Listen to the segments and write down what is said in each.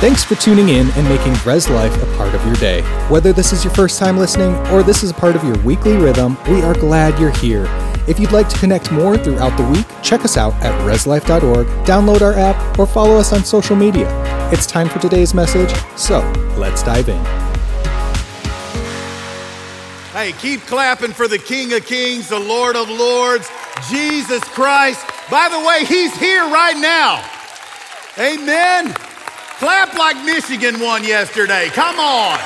Thanks for tuning in and making Res Life a part of your day. Whether this is your first time listening or this is a part of your weekly rhythm, we are glad you're here. If you'd like to connect more throughout the week, check us out at reslife.org, download our app, or follow us on social media. It's time for today's message, so let's dive in. Hey, keep clapping for the King of Kings, the Lord of Lords, Jesus Christ. By the way, He's here right now. Amen. Clap like Michigan won yesterday. Come on.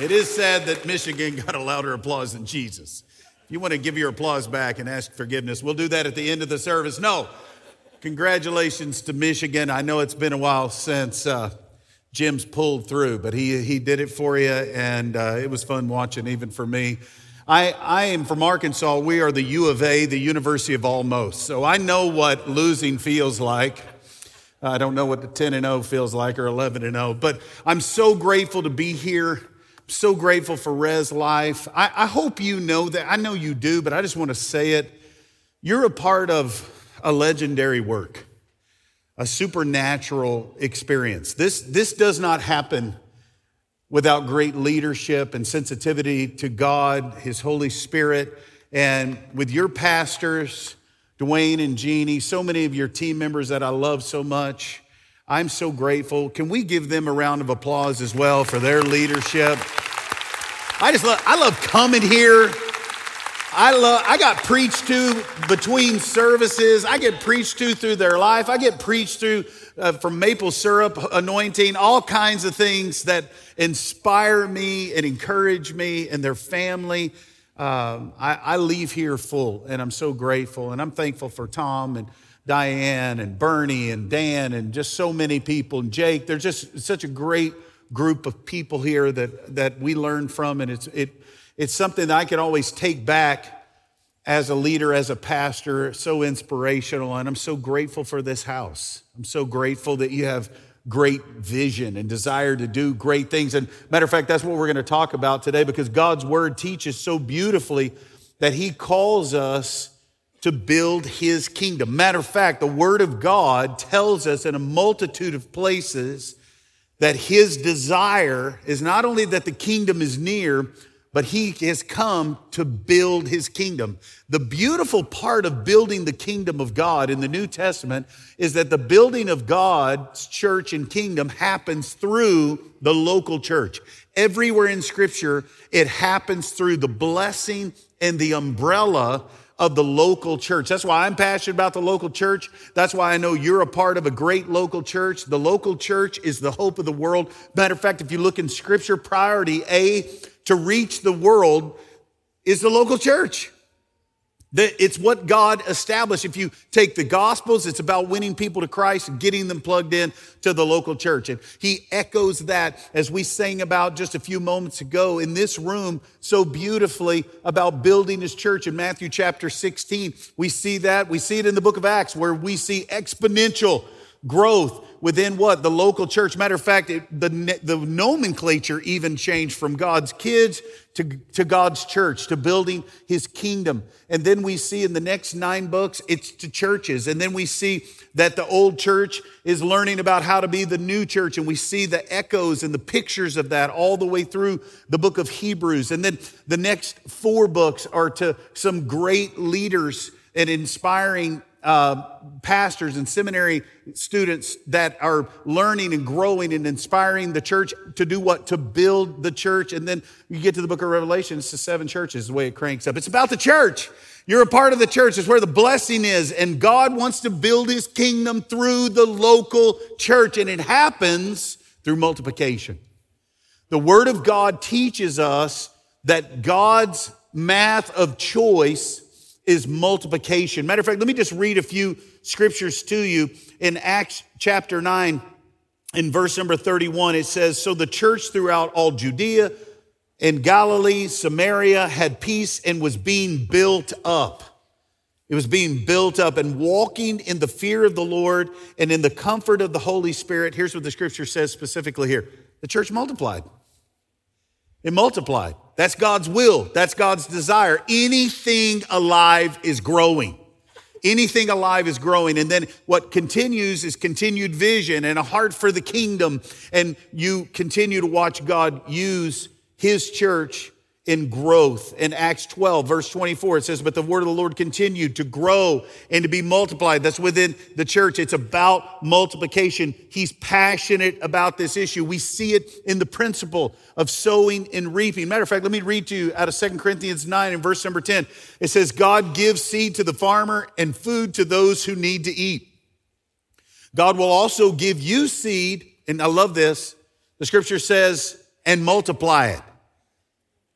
It is sad that Michigan got a louder applause than Jesus. If you want to give your applause back and ask forgiveness, we'll do that at the end of the service. No, congratulations to Michigan. I know it's been a while since uh, Jim's pulled through, but he, he did it for you, and uh, it was fun watching, even for me. I, I am from Arkansas. We are the U of A, the University of Almost. So I know what losing feels like. I don't know what the 10 and 0 feels like or 11 and 0, but I'm so grateful to be here. I'm so grateful for Res Life. I, I hope you know that. I know you do, but I just want to say it. You're a part of a legendary work, a supernatural experience. This, this does not happen without great leadership and sensitivity to God, His Holy Spirit, and with your pastors Duane and Jeannie, so many of your team members that I love so much. I'm so grateful. Can we give them a round of applause as well for their leadership? I just love, I love coming here. I love, I got preached to between services. I get preached to through their life. I get preached to uh, from maple syrup anointing, all kinds of things that inspire me and encourage me and their family um, I, I, leave here full, and I'm so grateful. And I'm thankful for Tom and Diane and Bernie and Dan and just so many people and Jake. They're just such a great group of people here that, that we learn from, and it's, it, it's something that I can always take back as a leader, as a pastor, so inspirational. And I'm so grateful for this house. I'm so grateful that you have great vision and desire to do great things. And matter of fact, that's what we're going to talk about today because God's word teaches so beautifully that he calls us to build his kingdom. Matter of fact, the word of God tells us in a multitude of places that his desire is not only that the kingdom is near, but he has come to build his kingdom. The beautiful part of building the kingdom of God in the New Testament is that the building of God's church and kingdom happens through the local church. Everywhere in scripture, it happens through the blessing and the umbrella of the local church. That's why I'm passionate about the local church. That's why I know you're a part of a great local church. The local church is the hope of the world. Matter of fact, if you look in scripture, priority A to reach the world is the local church. It's what God established. If you take the Gospels, it's about winning people to Christ getting them plugged in to the local church. And He echoes that as we sang about just a few moments ago in this room so beautifully about building His church in Matthew chapter 16. We see that. We see it in the book of Acts where we see exponential growth within what? The local church. Matter of fact, it, the, the nomenclature even changed from God's kids to, to God's church, to building his kingdom. And then we see in the next nine books, it's to churches. And then we see that the old church is learning about how to be the new church. And we see the echoes and the pictures of that all the way through the book of Hebrews. And then the next four books are to some great leaders and inspiring uh, pastors and seminary students that are learning and growing and inspiring the church to do what? To build the church. And then you get to the book of Revelation, it's the seven churches, the way it cranks up. It's about the church. You're a part of the church. It's where the blessing is. And God wants to build his kingdom through the local church. And it happens through multiplication. The word of God teaches us that God's math of choice is multiplication. Matter of fact, let me just read a few scriptures to you. In Acts chapter 9, in verse number 31, it says, So the church throughout all Judea and Galilee, Samaria had peace and was being built up. It was being built up and walking in the fear of the Lord and in the comfort of the Holy Spirit. Here's what the scripture says specifically here the church multiplied. It multiplied. That's God's will. That's God's desire. Anything alive is growing. Anything alive is growing. And then what continues is continued vision and a heart for the kingdom. And you continue to watch God use his church in growth. In Acts 12, verse 24, it says, But the word of the Lord continued to grow and to be multiplied. That's within the church. It's about multiplication. He's passionate about this issue. We see it in the principle of sowing and reaping. Matter of fact, let me read to you out of 2 Corinthians 9 and verse number 10. It says, God gives seed to the farmer and food to those who need to eat. God will also give you seed, and I love this. The scripture says, and multiply it.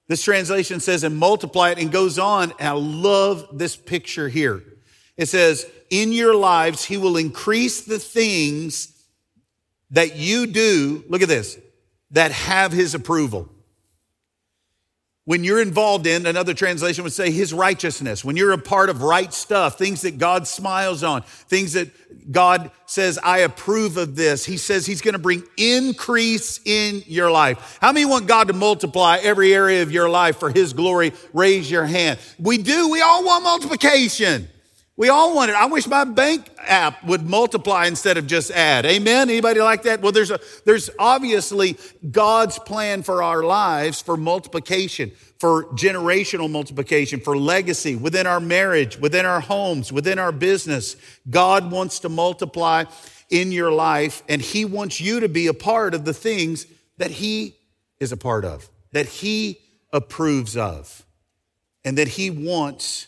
This translation says, and multiply it, and goes on. And I love this picture here. It says, in your lives, he will increase the things that you do. Look at this, that have his approval when you're involved in, another translation would say his righteousness, when you're a part of right stuff, things that God smiles on, things that God says, I approve of this. He says he's going to bring increase in your life. How many want God to multiply every area of your life for his glory? Raise your hand. We do. We all want multiplication. We all want it. I wish my bank app would multiply instead of just add. Amen. Anybody like that? Well, there's a, there's obviously God's plan for our lives for multiplication, for generational multiplication, for legacy within our marriage, within our homes, within our business. God wants to multiply in your life and he wants you to be a part of the things that he is a part of, that he approves of, and that he wants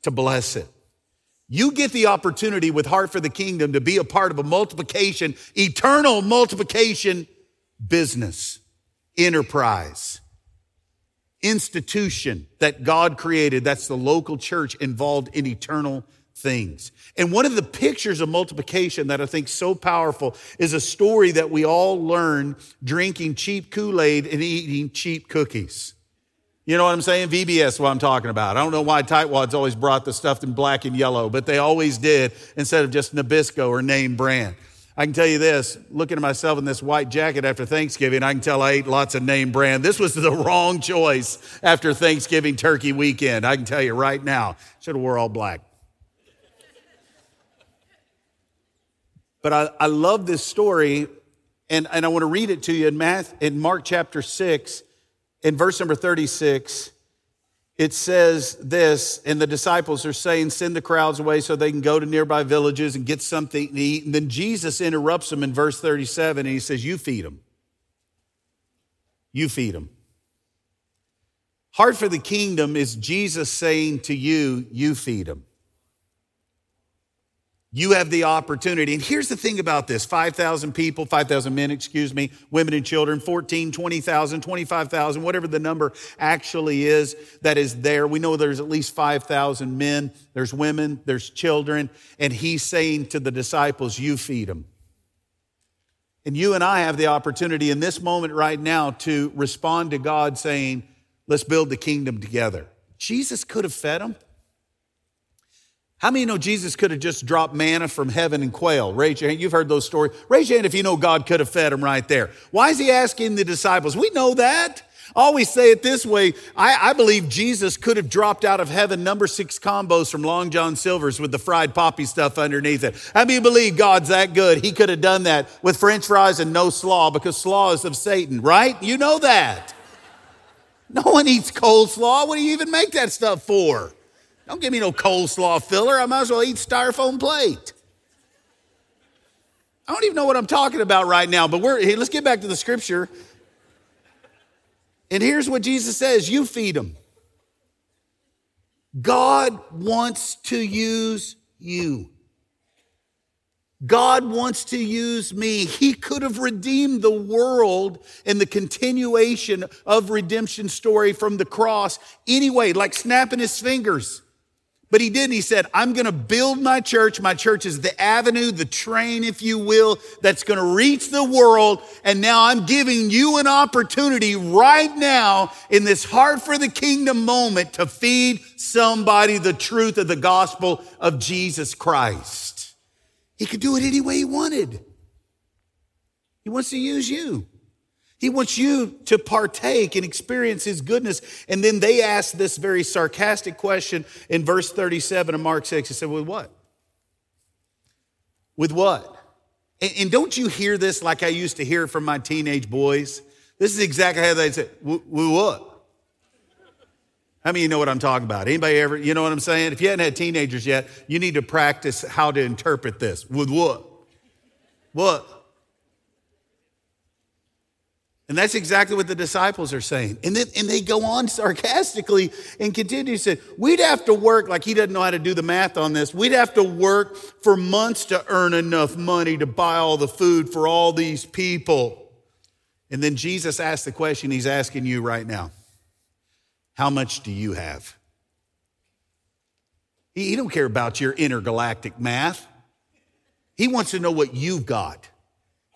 to bless it. You get the opportunity with Heart for the Kingdom to be a part of a multiplication, eternal multiplication business, enterprise, institution that God created. That's the local church involved in eternal things. And one of the pictures of multiplication that I think so powerful is a story that we all learn drinking cheap Kool Aid and eating cheap cookies. You know what I'm saying? VBS, what I'm talking about. I don't know why Tightwads always brought the stuff in black and yellow, but they always did instead of just Nabisco or name brand. I can tell you this, looking at myself in this white jacket after Thanksgiving, I can tell I ate lots of name brand. This was the wrong choice after Thanksgiving turkey weekend. I can tell you right now. Should have wore all black. But I, I love this story, and, and I want to read it to you in, Math, in Mark chapter 6 in verse number 36, it says this, and the disciples are saying, Send the crowds away so they can go to nearby villages and get something to eat. And then Jesus interrupts them in verse 37 and he says, You feed them. You feed them. Heart for the kingdom is Jesus saying to you, You feed them. You have the opportunity. And here's the thing about this 5,000 people, 5,000 men, excuse me, women and children, 14, 20,000, 25,000, whatever the number actually is that is there. We know there's at least 5,000 men, there's women, there's children. And he's saying to the disciples, You feed them. And you and I have the opportunity in this moment right now to respond to God saying, Let's build the kingdom together. Jesus could have fed them. How many know Jesus could have just dropped manna from heaven and quail? Raise your hand. You've heard those stories. Raise your hand if you know God could have fed them right there. Why is he asking the disciples? We know that. Always say it this way. I, I, believe Jesus could have dropped out of heaven number six combos from Long John Silver's with the fried poppy stuff underneath it. How many believe God's that good? He could have done that with french fries and no slaw because slaw is of Satan, right? You know that. No one eats coleslaw. What do you even make that stuff for? Don't give me no coleslaw filler. I might as well eat styrofoam plate. I don't even know what I'm talking about right now, but we're, hey, let's get back to the scripture. And here's what Jesus says you feed them. God wants to use you. God wants to use me. He could have redeemed the world in the continuation of redemption story from the cross anyway, like snapping his fingers. But he didn't. He said, I'm going to build my church. My church is the avenue, the train, if you will, that's going to reach the world. And now I'm giving you an opportunity right now in this heart for the kingdom moment to feed somebody the truth of the gospel of Jesus Christ. He could do it any way he wanted. He wants to use you. He wants you to partake and experience his goodness. And then they ask this very sarcastic question in verse 37 of Mark 6. He said, With what? With what? And, and, don't you hear this like I used to hear from my teenage boys? This is exactly how they say, with what? How many of you know what I'm talking about? Anybody ever, you know what I'm saying? If you haven't had teenagers yet, you need to practice how to interpret this. With what? What? And that's exactly what the disciples are saying. And then and they go on sarcastically and continue to say, we'd have to work, like he doesn't know how to do the math on this, we'd have to work for months to earn enough money to buy all the food for all these people. And then Jesus asked the question he's asking you right now. How much do you have? He, he don't care about your intergalactic math. He wants to know what you've got.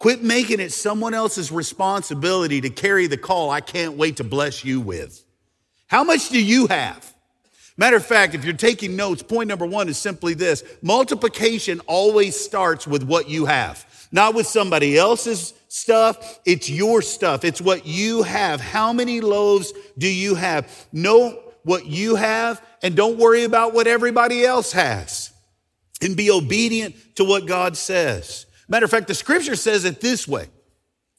Quit making it someone else's responsibility to carry the call I can't wait to bless you with. How much do you have? Matter of fact, if you're taking notes, point number one is simply this multiplication always starts with what you have, not with somebody else's stuff, it's your stuff. It's what you have. How many loaves do you have? Know what you have and don't worry about what everybody else has. And be obedient to what God says. Matter of fact, the scripture says it this way.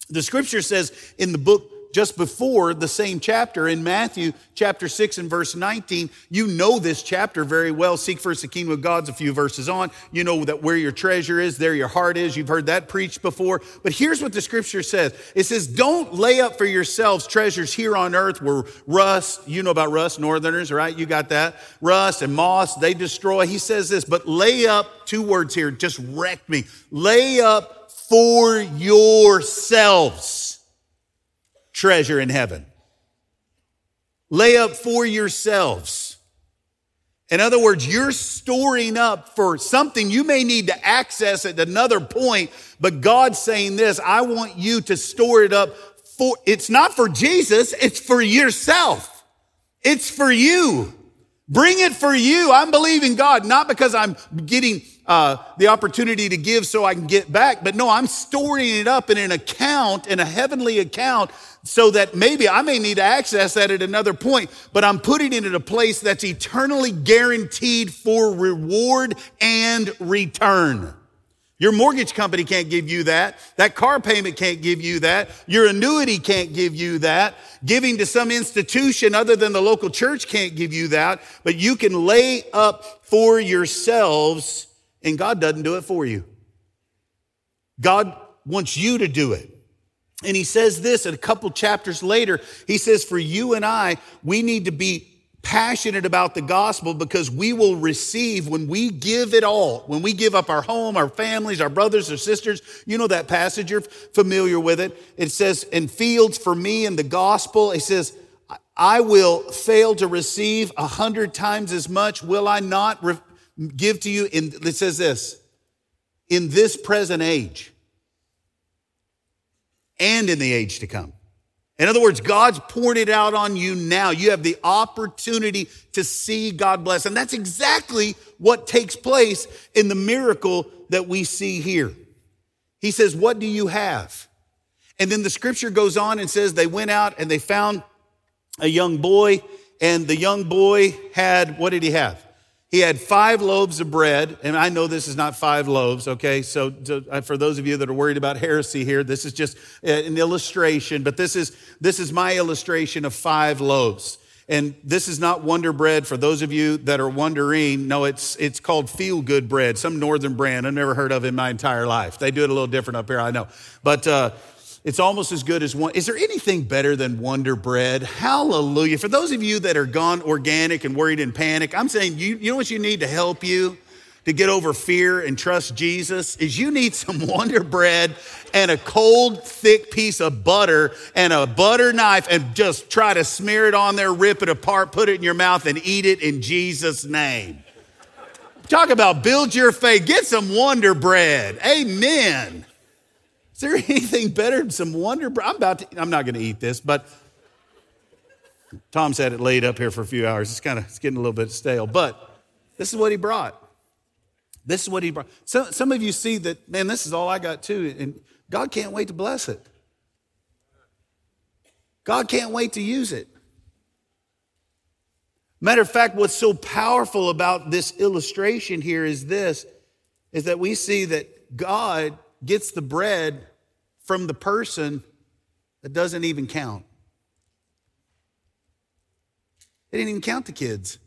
The scripture says in the book just before the same chapter in Matthew chapter 6 and verse 19. You know this chapter very well. Seek first the kingdom of God's a few verses on. You know that where your treasure is, there your heart is. You've heard that preached before. But here's what the scripture says. It says, don't lay up for yourselves treasures here on earth where rust, you know about rust, northerners, right? You got that. Rust and moss, they destroy. He says this, but lay up, two words here, just wrecked me. Lay up for yourselves treasure in heaven. Lay up for yourselves. In other words, you're storing up for something you may need to access at another point, but God's saying this, I want you to store it up for, it's not for Jesus, it's for yourself. It's for you. Bring it for you. I'm believing God, not because I'm getting uh, the opportunity to give so I can get back, but no, I'm storing it up in an account, in a heavenly account so that maybe I may need to access that at another point, but I'm putting it in a place that's eternally guaranteed for reward and return. Your mortgage company can't give you that. That car payment can't give you that. Your annuity can't give you that. Giving to some institution other than the local church can't give you that. But you can lay up for yourselves, and God doesn't do it for you. God wants you to do it. And he says this a couple chapters later. He says, For you and I, we need to be passionate about the gospel because we will receive when we give it all, when we give up our home, our families, our brothers or sisters. You know that passage, you're familiar with it. It says, In fields for me and the gospel, it says, I will fail to receive a hundred times as much. Will I not give to you? In, it says this, in this present age and in the age to come. In other words, God's pouring it out on you now. You have the opportunity to see God bless. And that's exactly what takes place in the miracle that we see here. He says, What do you have? And then the scripture goes on and says, They went out and they found a young boy, and the young boy had, what did he have? He had five loaves of bread, and I know this is not five loaves, okay? So, so, uh, for those of you that are worried about heresy here, this is just uh, an illustration, but this is, this is my illustration of five loaves. And this is not Wonder Bread for those of you that are wondering. No, it's, it's called Feel Good Bread, some northern brand I've never heard of in my entire life. They do it a little different up here, I know. But uh, it's almost as good as one. Is there anything better than Wonder Bread? Hallelujah. For those of you that are gone organic and worried and panic, I'm saying you, you know what you need to help you to get over fear and trust Jesus is you need some Wonder Bread and a cold, thick piece of butter and a butter knife and just try to smear it on there, rip it apart, put it in your mouth, and eat it in Jesus' name. Talk about build your faith. Get some Wonder Bread. Amen. Is there anything better than some Wonder I'm about to, I'm not going to eat this, but Tom's had it laid up here for a few hours. It's kind of it's getting a little bit stale, but this is what he brought. This is what he brought. Some, some of you see that, man, this is all I got too, and God can't wait to bless it. God can't wait to use it. Matter of fact, what's so powerful about this illustration here is this, is that we see that God gets the bread from the person that doesn't even count. They didn't even count the kids.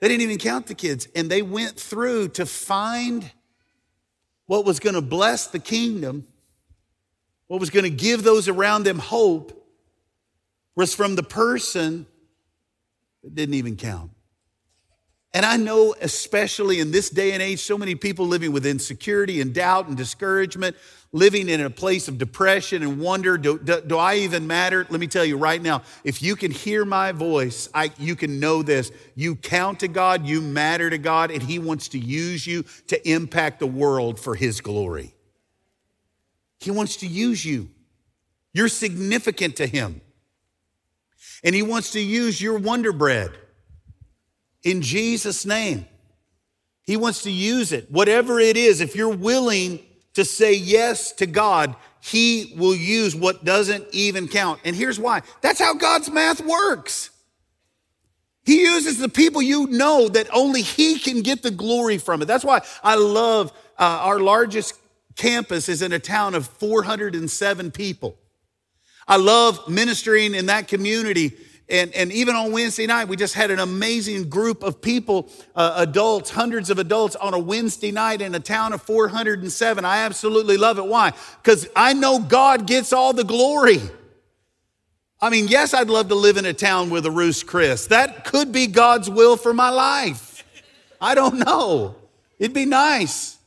They didn't even count the kids. And they went through to find what was going to bless the kingdom, what was going to give those around them hope, was from the person that didn't even count. And I know, especially in this day and age, so many people living with insecurity and doubt and discouragement, living in a place of depression and wonder do, do, do, I even matter? Let me tell you right now if you can hear my voice, I, you can know this. You count to God, you matter to God, and He wants to use you to impact the world for His glory. He wants to use you. You're significant to Him. And He wants to use your Wonder Bread in Jesus' name. He wants to use it. Whatever it is, if you're willing to say yes to God, He will use what doesn't even count. And here's why that's how God's math works. He uses the people you know that only He can get the glory from it. That's why I love uh, our largest campus is in a town of 407 people. I love ministering in that community and, and even on Wednesday night, we just had an amazing group of people, uh, adults, hundreds of adults on a Wednesday night in a town of 407. I absolutely love it. Why? Because I know God gets all the glory. I mean, yes, I'd love to live in a town with a roost, Chris. That could be God's will for my life. I don't know. It'd be nice.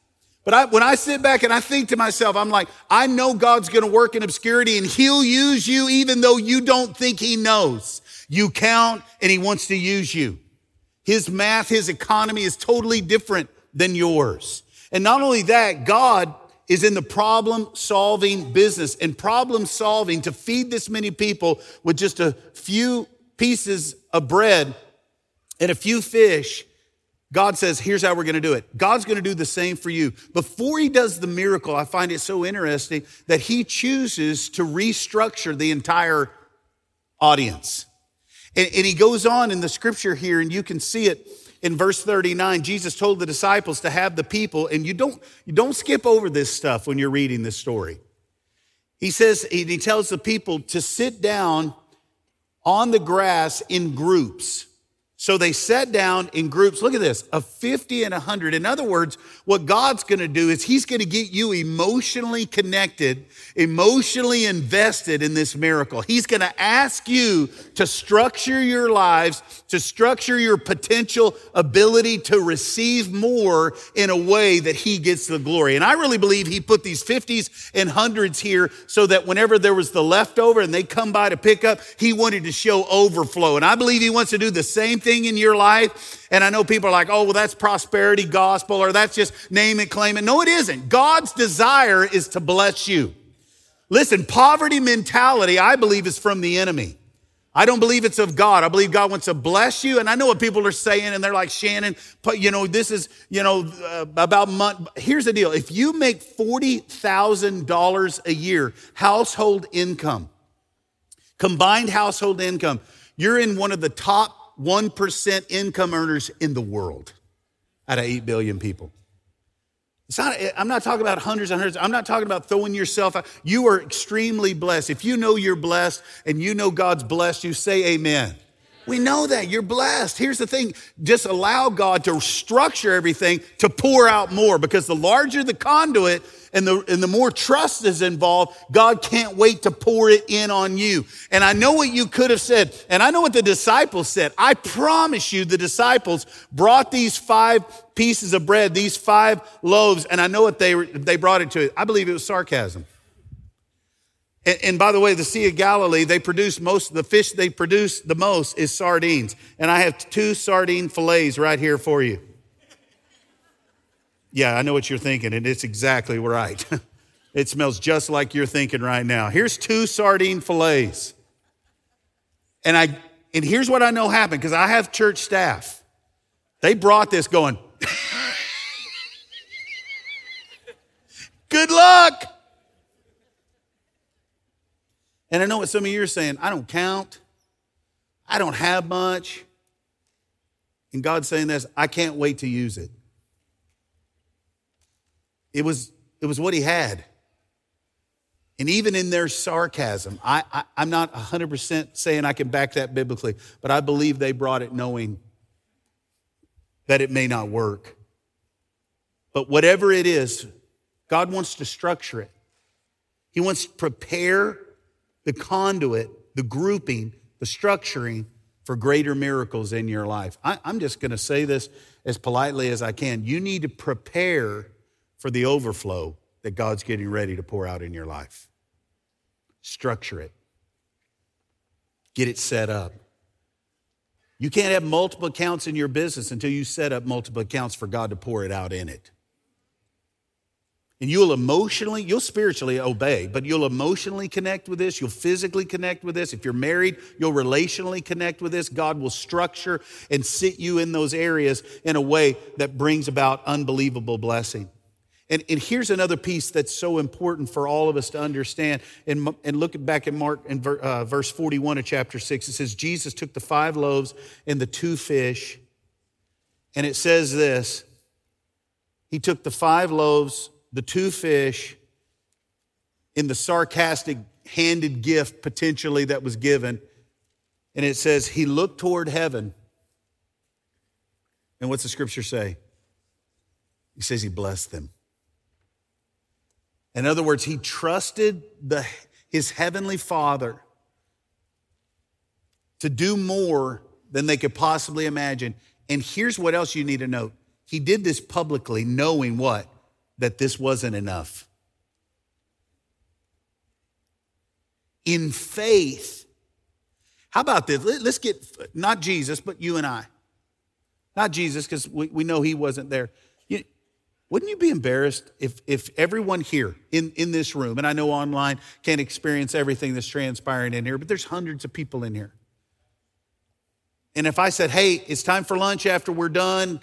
But I, when I sit back and I think to myself, I'm like, I know God's going to work in obscurity and He'll use you even though you don't think He knows. You count and he wants to use you. His math, his economy is totally different than yours. And not only that, God is in the problem solving business and problem solving to feed this many people with just a few pieces of bread and a few fish. God says, here's how we're going to do it. God's going to do the same for you. Before he does the miracle, I find it so interesting that he chooses to restructure the entire audience. And, and he goes on in the scripture here, and you can see it in verse 39 jesus told the disciples to have the people and you don't you don't skip over this stuff when you're reading this story. He says he tells the people to sit down on the grass in groups so they sat down in groups, look at this, of 50 and 100. In other words, what God's going to do is He's going to get you emotionally connected, emotionally invested in this miracle. He's going to ask you to structure your lives, to structure your potential ability to receive more in a way that He gets the glory. And I really believe He put these 50s and 100s here so that whenever there was the leftover and they come by to pick up, He wanted to show overflow. And I believe He wants to do the same thing in your life. And I know people are like, oh, well, that's prosperity gospel or that's just name it, claim it. No, it isn't. God's desire is to bless you. Listen, poverty mentality, I believe, is from the enemy. I don't believe it's of God. I believe God wants to bless you. And I know what people are saying, and they're like, Shannon, you know, this is, you know, uh, about month. Here's the deal. If you make $40,000 a year, household income, combined household income, you're in one of the top 1% income earners in the world out of 8 billion people. It's not, I'm not talking about hundreds and hundreds. I'm not talking about throwing yourself out. You are extremely blessed. If you know you're blessed and you know God's blessed you, say amen. We know that you're blessed. Here's the thing just allow God to structure everything to pour out more because the larger the conduit, and the, and the more trust is involved, God can't wait to pour it in on you. And I know what you could have said, and I know what the disciples said. I promise you, the disciples brought these five pieces of bread, these five loaves, and I know what they, they brought it to. I believe it was sarcasm. And, and, by the way, the Sea of Galilee, they produce most, the fish they produce the most is sardines. And I have two sardine fillets right here for you. Yeah, I know what you're thinking, and it's exactly right. it smells just like you're thinking right now. Here's two sardine fillets. And I and here's what I know happened because I have church staff. They brought this going, Good luck. And I know what some of you are saying. I don't count. I don't have much. And God's saying this I can't wait to use it. it was, it was what he had. And even in their sarcasm, I, I, am not 100% saying I can back that biblically, but I believe they brought it knowing that it may not work. But whatever it is, God wants to structure it. He wants to prepare the conduit, the grouping, the structuring for greater miracles in your life. I, am just going to say this as politely as I can. You need to prepare for the overflow that God's getting ready to pour out in your life. Structure it, get it set up. You can't have multiple accounts in your business until you set up multiple accounts for God to pour it out in it. And you'll emotionally, you'll spiritually obey, but you'll emotionally connect with this. You'll physically connect with this. If you're married, you'll relationally connect with this. God will structure and sit you in those areas in a way that brings about unbelievable blessing. And, and here's another piece that's so important for all of us to understand. And, and look back at Mark in ver, uh, verse 41 of chapter 6. It says, Jesus took the five loaves and the two fish. And it says this He took the five loaves, the two fish, in the sarcastic handed gift potentially that was given. And it says, He looked toward heaven. And what's the scripture say? He says, He blessed them. In other words, he trusted the, his heavenly father to do more than they could possibly imagine. And here's what else you need to note he did this publicly, knowing what? That this wasn't enough. In faith, how about this? Let's get not Jesus, but you and I. Not Jesus, because we, we know he wasn't there. Wouldn't you be embarrassed if, if everyone here in, in this room, and I know online can't experience everything that's transpiring in here, but there's hundreds of people in here. And if I said, hey, it's time for lunch after we're done,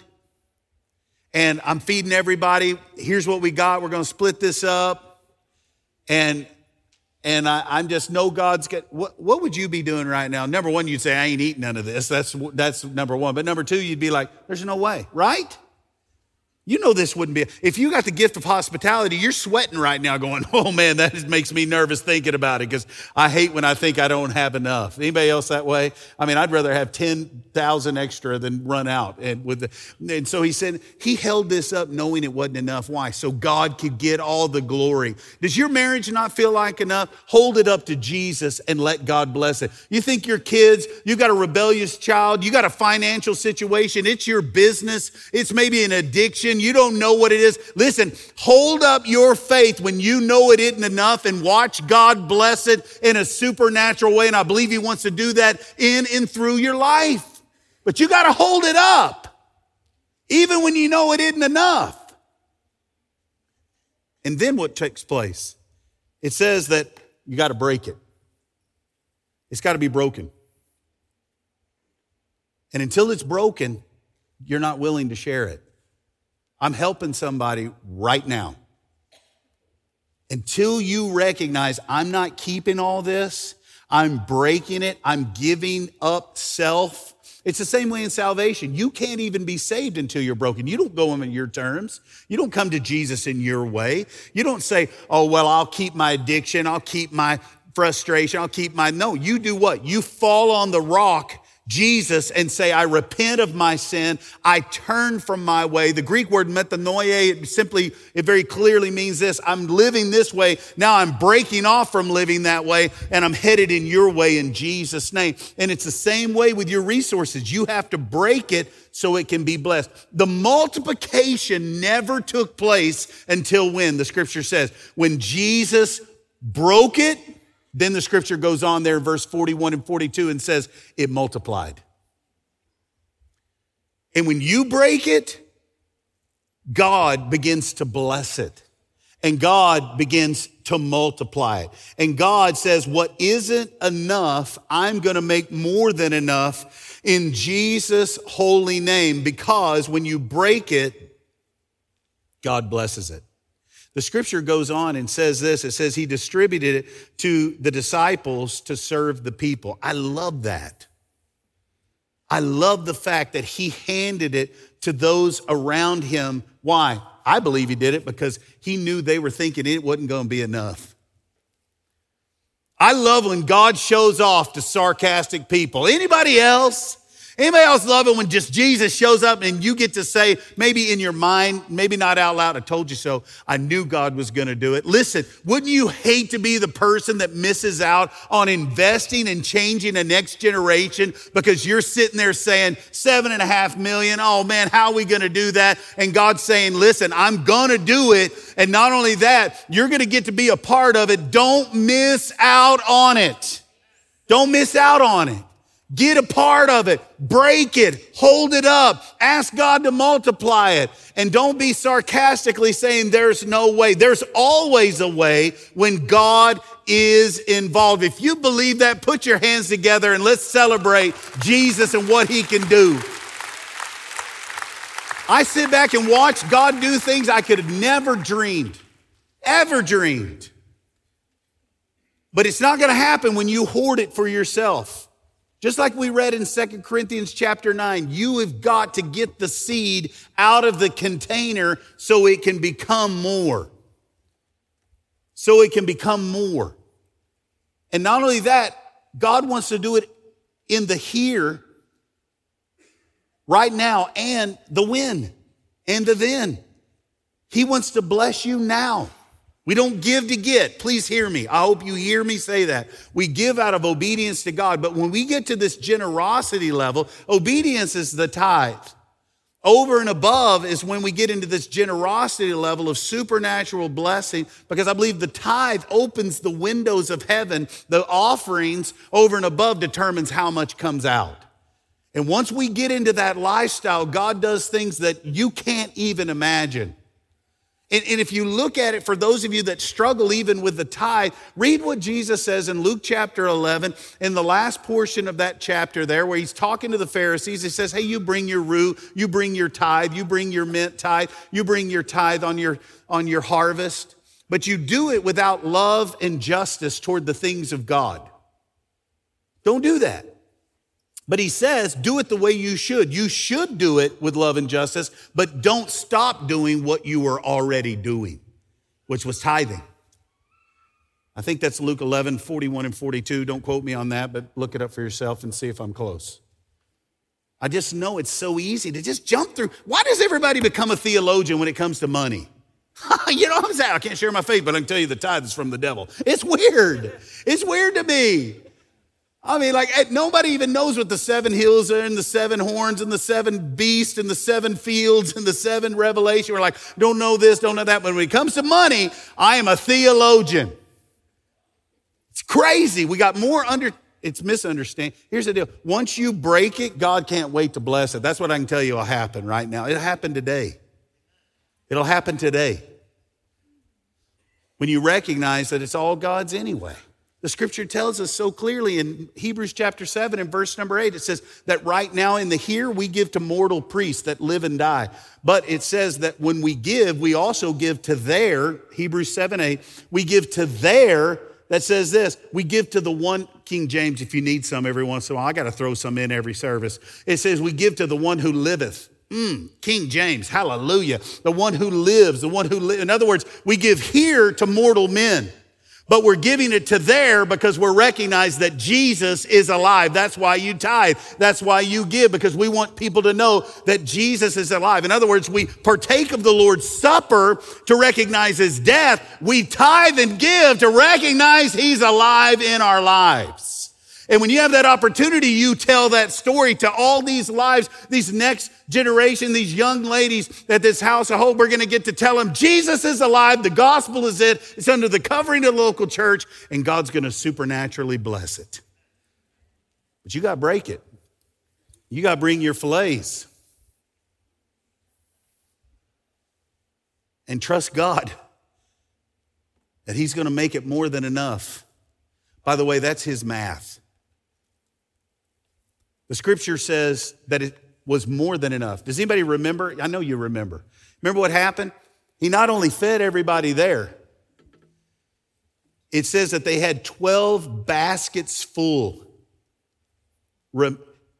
and I'm feeding everybody, here's what we got, we're gonna split this up, and and I, am just no God's got what, what would you be doing right now? Number one, you'd say, I ain't eating none of this. That's that's number one. But number two, you'd be like, there's no way, right? You know this wouldn't be. If you got the gift of hospitality, you're sweating right now going, oh man, that makes me nervous thinking about it because I hate when I think I don't have enough. Anybody else that way? I mean, I'd rather have 10,000 extra than run out. And with the, and so he said, he held this up knowing it wasn't enough. Why? So God could get all the glory. Does your marriage not feel like enough? Hold it up to Jesus and let God bless it. You think your kids, you got a rebellious child, you got a financial situation, it's your business, it's maybe an addiction you don't know what it is. Listen, hold up your faith when you know it isn't enough and watch God bless it in a supernatural way. And I believe He wants to do that in and through your life. But you got to hold it up, even when you know it isn't enough. And then what takes place? It says that you got to break it. It's got to be broken. And until it's broken, you're not willing to share it. I'm helping somebody right now. Until you recognize I'm not keeping all this, I'm breaking it, I'm giving up self. It's the same way in salvation. You can't even be saved until you're broken. You don't go in your terms. You don't come to Jesus in your way. You don't say, oh, well, I'll keep my addiction. I'll keep my frustration. I'll keep my, no, you do what? You fall on the rock Jesus and say, I repent of my sin. I turn from my way. The Greek word metanoia, it simply, it very clearly means this. I'm living this way. Now I'm breaking off from living that way and I'm headed in your way in Jesus' name. And it's the same way with your resources. You have to break it so it can be blessed. The multiplication never took place until when? The scripture says, when Jesus broke it, then the scripture goes on there, verse 41 and 42, and says, It multiplied. And when you break it, God begins to bless it. And God begins to multiply it. And God says, What isn't enough, I'm going to make more than enough in Jesus' holy name, because when you break it, God blesses it. The scripture goes on and says this it says, He distributed it to the disciples to serve the people. I love that. I love the fact that he handed it to those around him. Why? I believe he did it because he knew they were thinking it wasn't going to be enough. I love when God shows off to sarcastic people. Anybody else? Anybody else love it when just Jesus shows up and you get to say, maybe in your mind, maybe not out loud, I told you so. I knew God was going to do it. Listen, wouldn't you hate to be the person that misses out on investing and changing the next generation because you're sitting there saying, seven and a half million, oh man, how are we going to do that? And God's saying, listen, I'm going to do it. And not only that, you're going to get to be a part of it. Don't miss out on it. Don't miss out on it. Get a part of it, break it, hold it up, ask God to multiply it. And don't be sarcastically saying there's no way. There's always a way when God is involved. If you believe that, put your hands together and let's celebrate Jesus and what he can do. I sit back and watch God do things I could have never dreamed, ever dreamed. But it's not going to happen when you hoard it for yourself. Just like we read in Second Corinthians chapter 9, you have got to get the seed out of the container so it can become more. So it can become more. And not only that, God wants to do it in the here, right now, and the when, and the then. He wants to bless you now. We don't give to get. Please hear me. I hope you hear me say that. We give out of obedience to God. But when we get to this generosity level, obedience is the tithe. Over and above is when we get into this generosity level of supernatural blessing, because I believe the tithe opens the windows of heaven. The offerings over and above determines how much comes out. And once we get into that lifestyle, God does things that you can't even imagine. And, and, if you look at it, for those of you that struggle even with the tithe, read what Jesus says in Luke chapter 11, in the last portion of that chapter there, where he's talking to the Pharisees. He says, Hey, you bring your rue, you bring your tithe, you bring your mint tithe, you bring your tithe on your, on your harvest, but you do it without love and justice toward the things of God. Don't do that. But he says, do it the way you should. You should do it with love and justice, but don't stop doing what you were already doing, which was tithing. I think that's Luke 11, 41 and 42. Don't quote me on that, but look it up for yourself and see if I'm close. I just know it's so easy to just jump through. Why does everybody become a theologian when it comes to money? you know what I'm saying? I can't share my faith, but I can tell you the tithe is from the devil. It's weird. It's weird to me. I mean, like eh, nobody even knows what the seven hills are and the seven horns and the seven beasts and the seven fields and the seven revelation. We're like, don't know this, don't know that. But when it comes to money, I am a theologian. It's crazy. We got more under, it's misunderstanding. Here's the deal. Once you break it, God can't wait to bless it. That's what I can tell you will happen right now. It'll happen today. It'll happen today. When you recognize that it's all God's anyway. The scripture tells us so clearly in Hebrews chapter 7 and verse number 8, it says that right now in the here we give to mortal priests that live and die. But it says that when we give, we also give to their, Hebrews 7 8, we give to their, that says this, we give to the one, King James, if you need some every once in a while, I got to throw some in every service. It says, we give to the one who liveth. Mm, King James, hallelujah. The one who lives, the one who lives. In other words, we give here to mortal men. But we're giving it to there because we're recognized that Jesus is alive. That's why you tithe. That's why you give because we want people to know that Jesus is alive. In other words, we partake of the Lord's Supper to recognize his death. We tithe and give to recognize he's alive in our lives. And when you have that opportunity, you tell that story to all these lives, these next generation, these young ladies at this house. I hope we're going to get to tell them Jesus is alive. The gospel is it. It's under the covering of the local church, and God's going to supernaturally bless it. But you got to break it. You got to bring your fillets and trust God that He's going to make it more than enough. By the way, that's His math. The scripture says that it was more than enough. Does anybody remember? I know you remember. Remember what happened? He not only fed everybody there, it says that they had 12 baskets full.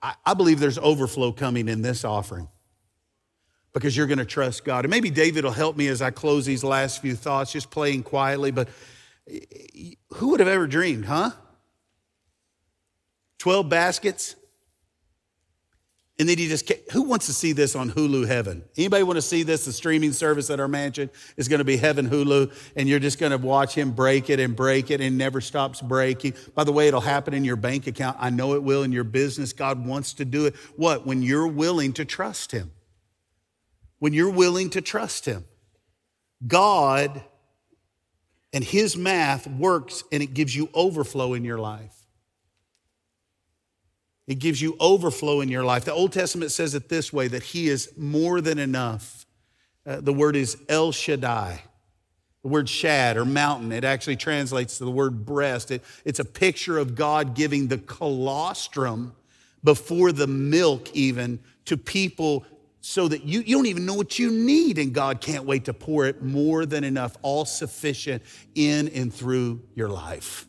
I, believe there's overflow coming in this offering because you're going to trust God. And maybe David will help me as I close these last few thoughts, just playing quietly. But eh, eh, who would have ever dreamed, huh? 12 baskets? And then he just, who wants to see this on Hulu Heaven? Anybody want to see this? The streaming service at our mansion is going to be Heaven Hulu, and you're just going to watch him break it and break it and never stops breaking. By the way, it'll happen in your bank account. I know it will in your business. God wants to do it. What? When you're willing to trust him. When you're willing to trust him. God and his math works and it gives you overflow in your life. It gives you overflow in your life. The Old Testament says it this way that He is more than enough. Uh, the word is El Shaddai. The word shad or mountain, it actually translates to the word breast. It, it's a picture of God giving the colostrum before the milk, even to people so that you, you don't even know what you need, and God can't wait to pour it more than enough, all sufficient in and through your life.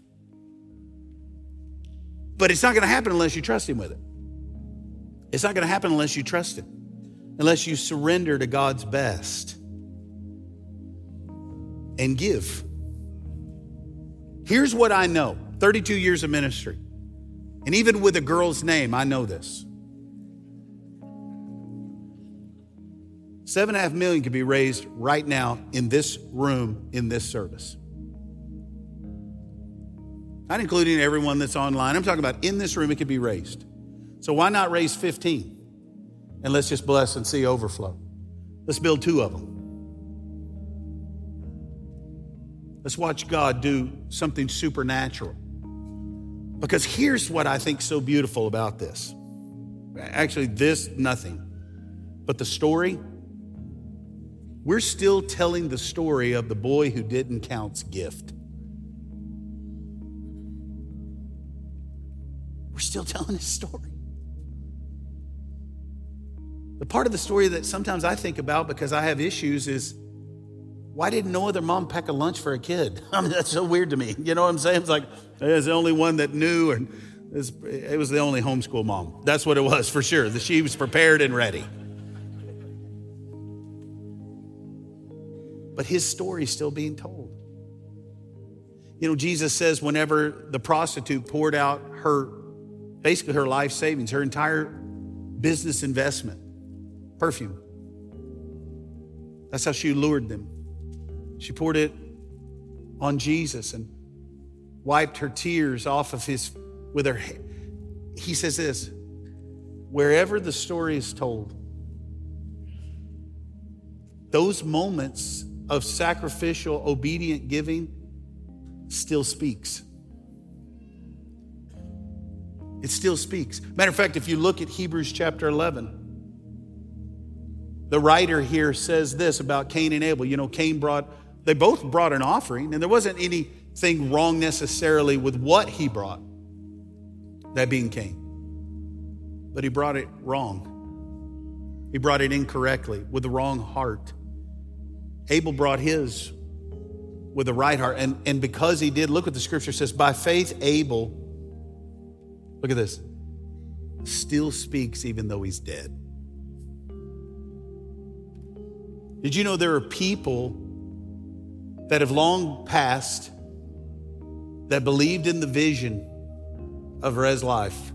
But it's not going to happen unless you trust Him with it. It's not going to happen unless you trust Him, unless you surrender to God's best and give. Here's what I know 32 years of ministry. And even with a girl's name, I know this. Seven and a half million could be raised right now in this room, in this service. Not including everyone that's online. I'm talking about in this room, it could be raised. So why not raise 15? And let's just bless and see overflow. Let's build two of them. Let's watch God do something supernatural. Because here's what I think so beautiful about this. Actually, this, nothing. But the story, we're still telling the story of the boy who didn't count's gift. We're still telling his story. The part of the story that sometimes I think about because I have issues is why didn't no other mom pack a lunch for a kid? I mean, that's so weird to me. You know what I'm saying? It's like, it's the only one that knew, and it was the only homeschool mom. That's what it was for sure. That She was prepared and ready. But his story is still being told. You know, Jesus says whenever the prostitute poured out her basically her life savings, her entire business investment, perfume. That's how she lured them. She poured it on Jesus and wiped her tears off of his with her. He says this wherever the story is told, those moments of sacrificial, obedient giving still speaks it still speaks. Matter of fact, if you look at Hebrews chapter 11, the writer here says this about Cain and Abel. You know, Cain brought, they both brought an offering, and there wasn't anything wrong necessarily with what he brought, that being Cain. But he brought it wrong. He brought it incorrectly, with the wrong heart. Abel brought his with the right heart. And, and because he did, look what the scripture says by faith, Abel Look at this. Still speaks even though he's dead. Did you know there are people that have long passed that believed in the vision of Res life?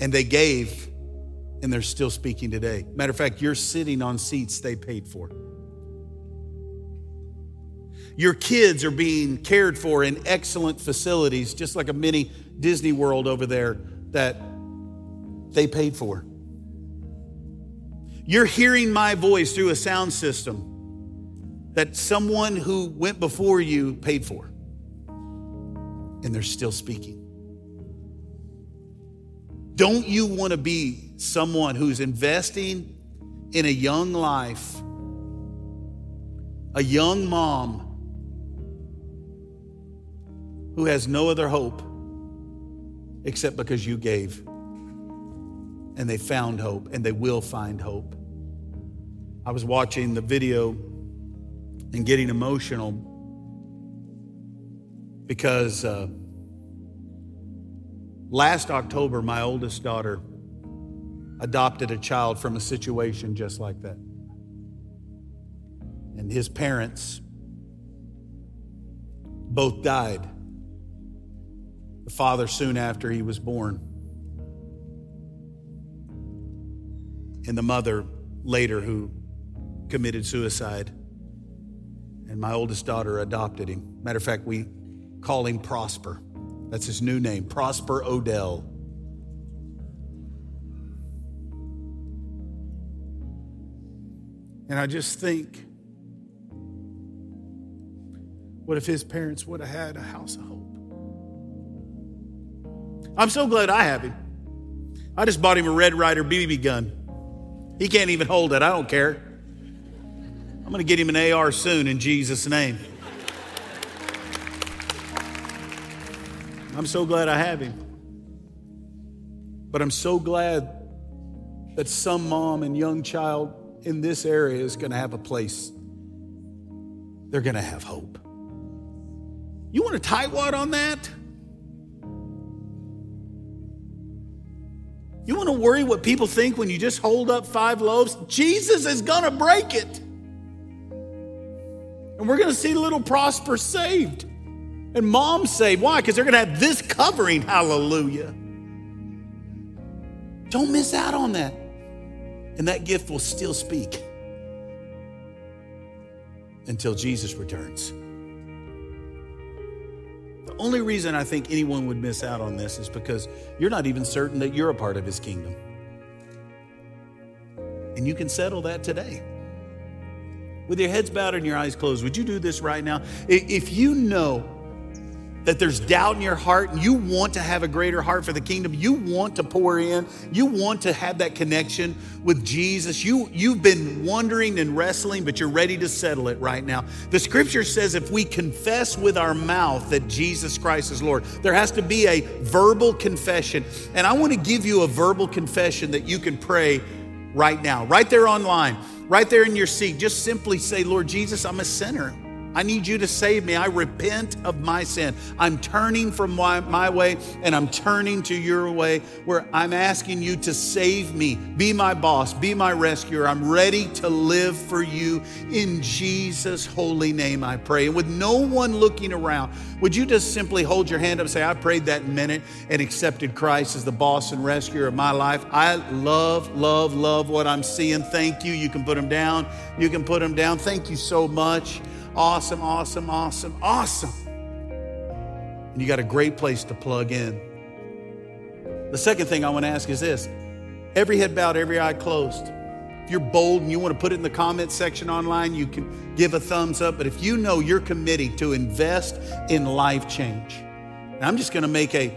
And they gave, and they're still speaking today. Matter of fact, you're sitting on seats they paid for. Your kids are being cared for in excellent facilities, just like a mini Disney World over there that they paid for. You're hearing my voice through a sound system that someone who went before you paid for, and they're still speaking. Don't you want to be someone who's investing in a young life, a young mom who has no other hope except because you gave. And they found hope and they will find hope. I was watching the video and getting emotional because uh, Last October, my oldest daughter adopted a child from a situation just like that. And his parents both died. The father soon after he was born, and the mother later who committed suicide. And my oldest daughter adopted him. Matter of fact, we call him Prosper. That's his new name, Prosper Odell. And I just think, what if his parents would have had a house? I'm so glad I have him. I just bought him a Red Ryder BB gun. He can't even hold it. I don't care. I'm going to get him an AR soon in Jesus' name. I'm so glad I have him. But I'm so glad that some mom and young child in this area is going to have a place. They're going to have hope. You want a tightwad on that? You want to worry what people think when you just hold up five loaves? Jesus is going to break it. And we're going to see little Prosper saved and mom saved. Why? Because they're going to have this covering. Hallelujah. Don't miss out on that. And that gift will still speak until Jesus returns. The only reason I think anyone would miss out on this is because you're not even certain that you're a part of his kingdom. And you can settle that today. With your heads bowed and your eyes closed, would you do this right now? If you know that there's doubt in your heart and you want to have a greater heart for the kingdom you want to pour in you want to have that connection with jesus. You you've been wondering and wrestling but you're ready to settle it right now. The scripture says if we confess with our mouth that jesus christ is lord there has to be a verbal confession. And i want to give you a verbal confession that you can pray right now right there online right there in your seat. Just simply say lord jesus i'm a sinner I need you to save me. I repent of my sin. I'm turning from my, my, way and I'm turning to your way where I'm asking you to save me. Be my boss, be my rescuer. I'm ready to live for you in Jesus' holy name, I pray. And with no one looking around, would you just simply hold your hand up and say, I prayed that minute and accepted Christ as the boss and rescuer of my life? I love, love, love what I'm seeing. Thank you. You can put them down. You can put them down. Thank you so much. Awesome, awesome, awesome, awesome. And you got a great place to plug in. The second thing I want to ask is this every head bowed, every eye closed. If you're bold and you want to put it in the comment section online, you can give a thumbs up. But if you know you're committing to invest in life change, and I'm just going to make a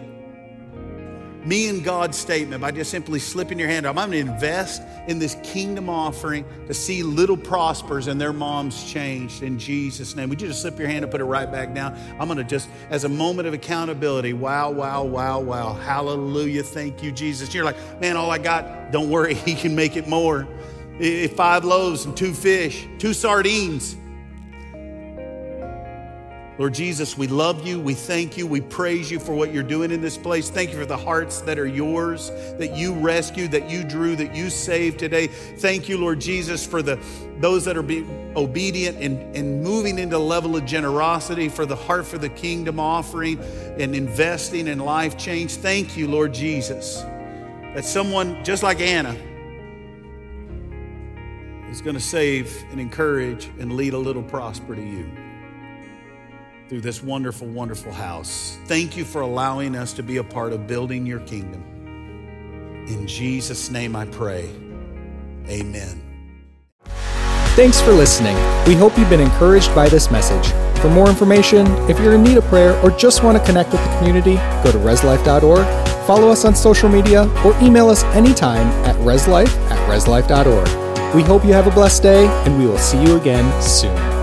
me and God statement by just simply slipping your hand up. I'm going to invest in this kingdom offering to see little prospers and their moms changed in Jesus' name. Would you just slip your hand and put it right back down? I'm going to just, as a moment of accountability, wow, wow, wow, wow. Hallelujah. Thank you, Jesus. You're like, man, all I got, don't worry, He can make it more. Five loaves and two fish, two sardines. Lord Jesus, we love you. We thank you. We praise you for what you're doing in this place. Thank you for the hearts that are yours, that you rescued, that you drew, that you saved today. Thank you, Lord Jesus, for the those that are being obedient and, and moving into a level of generosity, for the heart for the kingdom offering and investing in life change. Thank you, Lord Jesus, that someone just like Anna is going to save and encourage and lead a little prosper to you through this wonderful, wonderful house. Thank you for allowing us to be a part of building your kingdom. In Jesus' name I pray. Amen. Thanks for listening. We hope you've been encouraged by this message. For more information, if you're in need of prayer or just want to connect with the community, go to reslife.org, follow us on social media, or email us anytime at reslife at reslife.org. We hope you have a blessed day, and we will see you again soon.